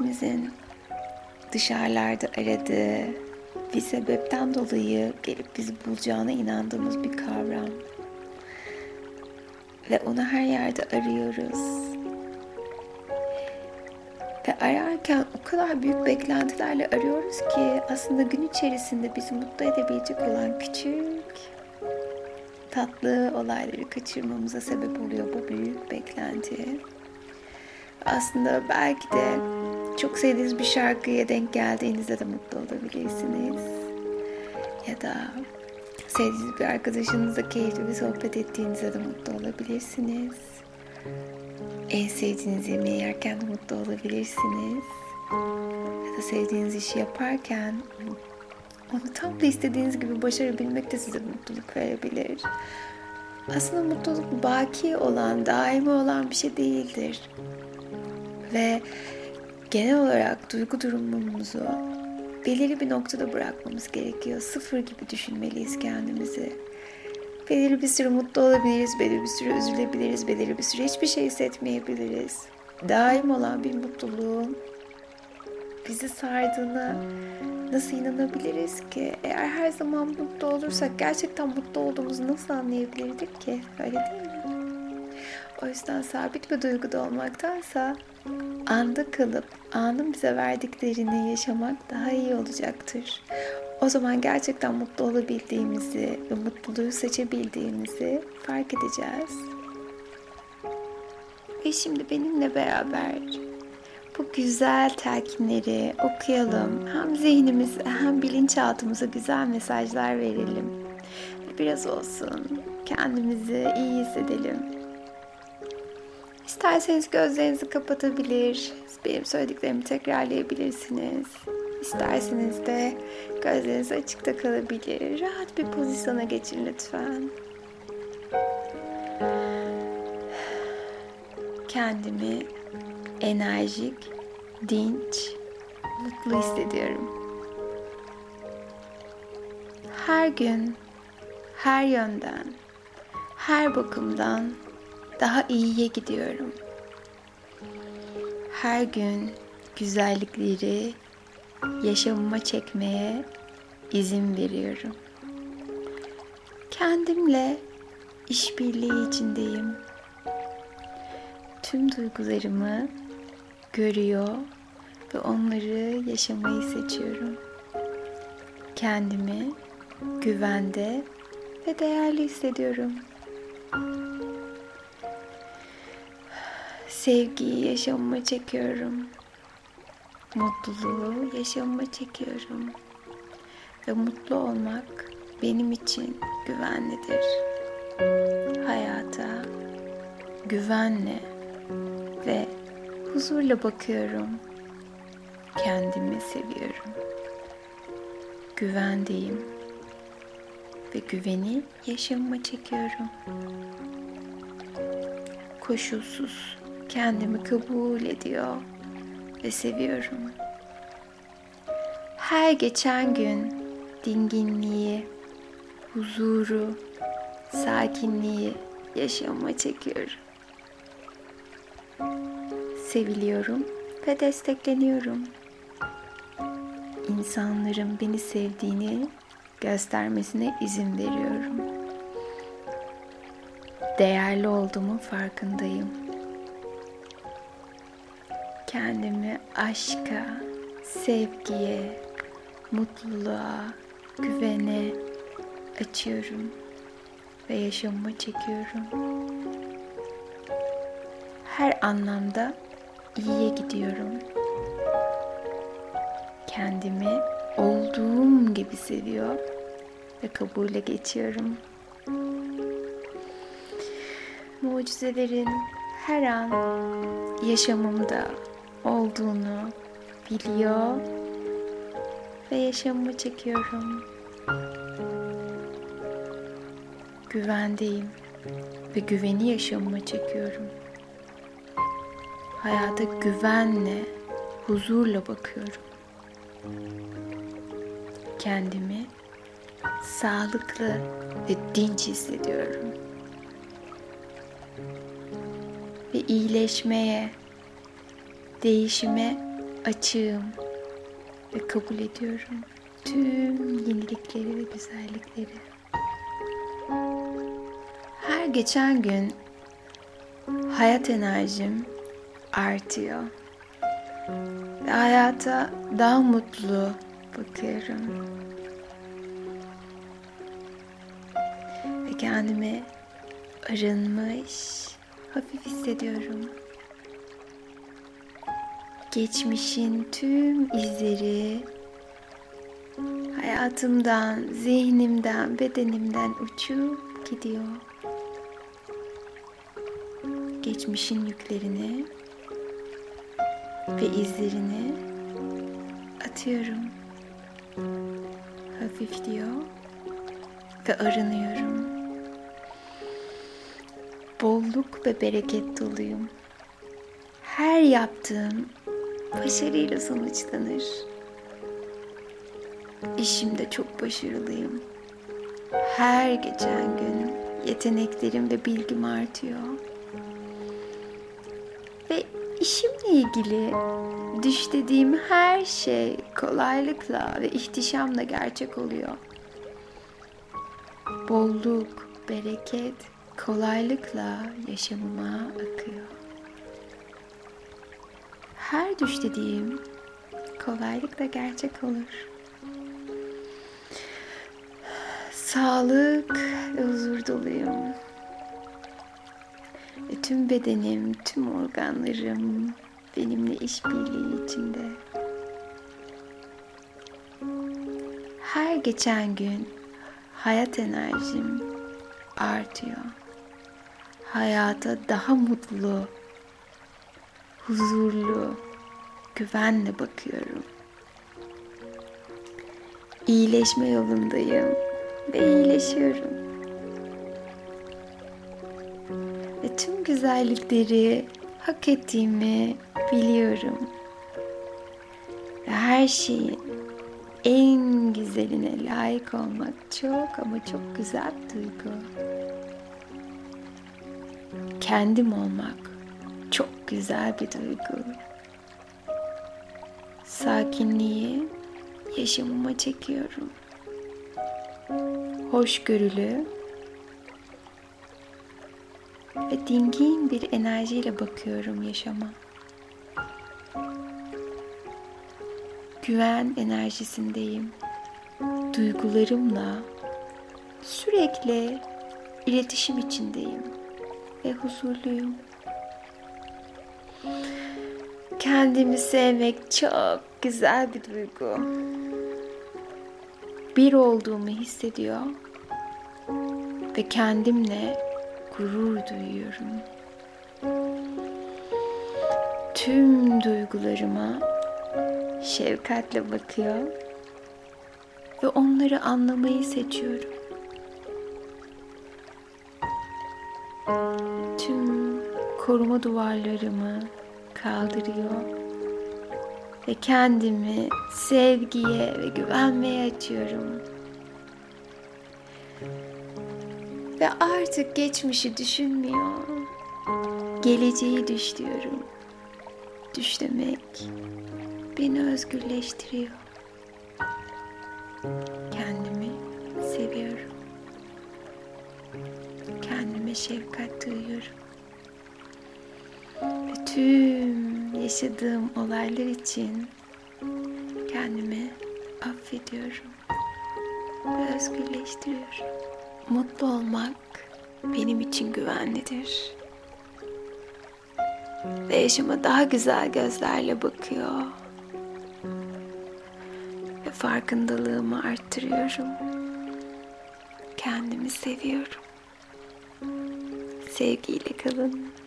hepimizin dışarılarda aradığı bir sebepten dolayı gelip bizi bulacağına inandığımız bir kavram. Ve onu her yerde arıyoruz. Ve ararken o kadar büyük beklentilerle arıyoruz ki aslında gün içerisinde bizi mutlu edebilecek olan küçük tatlı olayları kaçırmamıza sebep oluyor bu büyük beklenti. Aslında belki de çok sevdiğiniz bir şarkıya denk geldiğinizde de mutlu olabilirsiniz. Ya da sevdiğiniz bir arkadaşınızla keyifli bir sohbet ettiğinizde de mutlu olabilirsiniz. En sevdiğiniz yemeği yerken de mutlu olabilirsiniz. Ya da sevdiğiniz işi yaparken onu tam da istediğiniz gibi başarabilmek de size mutluluk verebilir. Aslında mutluluk baki olan, daimi olan bir şey değildir. Ve genel olarak duygu durumumuzu belirli bir noktada bırakmamız gerekiyor. Sıfır gibi düşünmeliyiz kendimizi. Belirli bir süre mutlu olabiliriz, belirli bir süre üzülebiliriz, belirli bir süre hiçbir şey hissetmeyebiliriz. Daim olan bir mutluluğun bizi sardığına nasıl inanabiliriz ki? Eğer her zaman mutlu olursak gerçekten mutlu olduğumuzu nasıl anlayabilirdik ki? Öyle değil mi? O yüzden sabit bir duyguda olmaktansa anda kalıp anın bize verdiklerini yaşamak daha iyi olacaktır. O zaman gerçekten mutlu olabildiğimizi ve mutluluğu seçebildiğimizi fark edeceğiz. Ve şimdi benimle beraber bu güzel telkinleri okuyalım. Hem zihnimiz hem bilinçaltımıza güzel mesajlar verelim. Biraz olsun kendimizi iyi hissedelim. İsterseniz gözlerinizi kapatabilir, benim söylediklerimi tekrarlayabilirsiniz. İsterseniz de gözleriniz açıkta kalabilir. Rahat bir pozisyona geçin lütfen. Kendimi enerjik, dinç, mutlu hissediyorum. Her gün, her yönden, her bakımdan daha iyiye gidiyorum. Her gün güzellikleri yaşamıma çekmeye izin veriyorum. Kendimle işbirliği içindeyim. Tüm duygularımı görüyor ve onları yaşamayı seçiyorum. Kendimi güvende ve değerli hissediyorum. Sevgiyi yaşamıma çekiyorum. Mutluluğu yaşamıma çekiyorum. Ve mutlu olmak benim için güvenlidir. Hayata güvenle ve huzurla bakıyorum. Kendimi seviyorum. Güvendeyim ve güveni yaşamıma çekiyorum. Koşulsuz kendimi kabul ediyor ve seviyorum. Her geçen gün dinginliği, huzuru, sakinliği yaşamama çekiyorum. Seviliyorum ve destekleniyorum. İnsanların beni sevdiğini göstermesine izin veriyorum. Değerli olduğumun farkındayım. Kendimi aşka, sevgiye, mutluluğa, güvene açıyorum ve yaşamıma çekiyorum. Her anlamda iyiye gidiyorum. Kendimi olduğum gibi seviyor ve kabule geçiyorum. Mucizelerin her an yaşamımda olduğunu biliyor ve yaşamımı çekiyorum. Güvendeyim ve güveni yaşamıma çekiyorum. Hayata güvenle, huzurla bakıyorum. Kendimi sağlıklı ve dinç hissediyorum. ve iyileşmeye, değişime açığım ve kabul ediyorum tüm yenilikleri ve güzellikleri. Her geçen gün hayat enerjim artıyor. Ve hayata daha mutlu bakıyorum. Ve kendimi arınmış, hafif hissediyorum. Geçmişin tüm izleri hayatımdan, zihnimden, bedenimden uçup gidiyor. Geçmişin yüklerini ve izlerini atıyorum. Hafifliyor ve arınıyorum. Bolluk ve bereket doluyum. Her yaptığım başarıyla sonuçlanır. İşimde çok başarılıyım. Her geçen gün yeteneklerim ve bilgim artıyor. Ve işimle ilgili düş dediğim her şey kolaylıkla ve ihtişamla gerçek oluyor. Bolluk, bereket kolaylıkla yaşamıma akıyor. Her düş dediğim kolaylıkla gerçek olur. Sağlık ve huzur doluyum. Ve tüm bedenim, tüm organlarım benimle işbirliği içinde. Her geçen gün hayat enerjim artıyor. Hayata daha mutlu, huzurlu, güvenle bakıyorum. İyileşme yolundayım ve iyileşiyorum. Ve tüm güzellikleri hak ettiğimi biliyorum. Ve her şeyin en güzeline layık olmak çok ama çok güzel bir duygu. Kendim olmak çok güzel bir duygu. Sakinliği yaşamıma çekiyorum. Hoşgörülü ve dingin bir enerjiyle bakıyorum yaşama. Güven enerjisindeyim. Duygularımla sürekli iletişim içindeyim ve huzurluyum. Kendimi sevmek çok güzel bir duygu. Bir olduğumu hissediyor ve kendimle gurur duyuyorum. Tüm duygularıma şefkatle bakıyor ve onları anlamayı seçiyorum. Koruma duvarlarımı kaldırıyor ve kendimi sevgiye ve güvenmeye açıyorum. Ve artık geçmişi düşünmüyor. Geleceği düş diyorum. Düş demek beni özgürleştiriyor. Kendimi seviyorum. Kendime şefkat duyuyorum. Ve tüm yaşadığım olaylar için kendimi affediyorum ve özgürleştiriyorum. Mutlu olmak benim için güvenlidir. Ve yaşama daha güzel gözlerle bakıyor. Ve farkındalığımı arttırıyorum. Kendimi seviyorum. Sevgiyle kalın.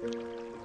Música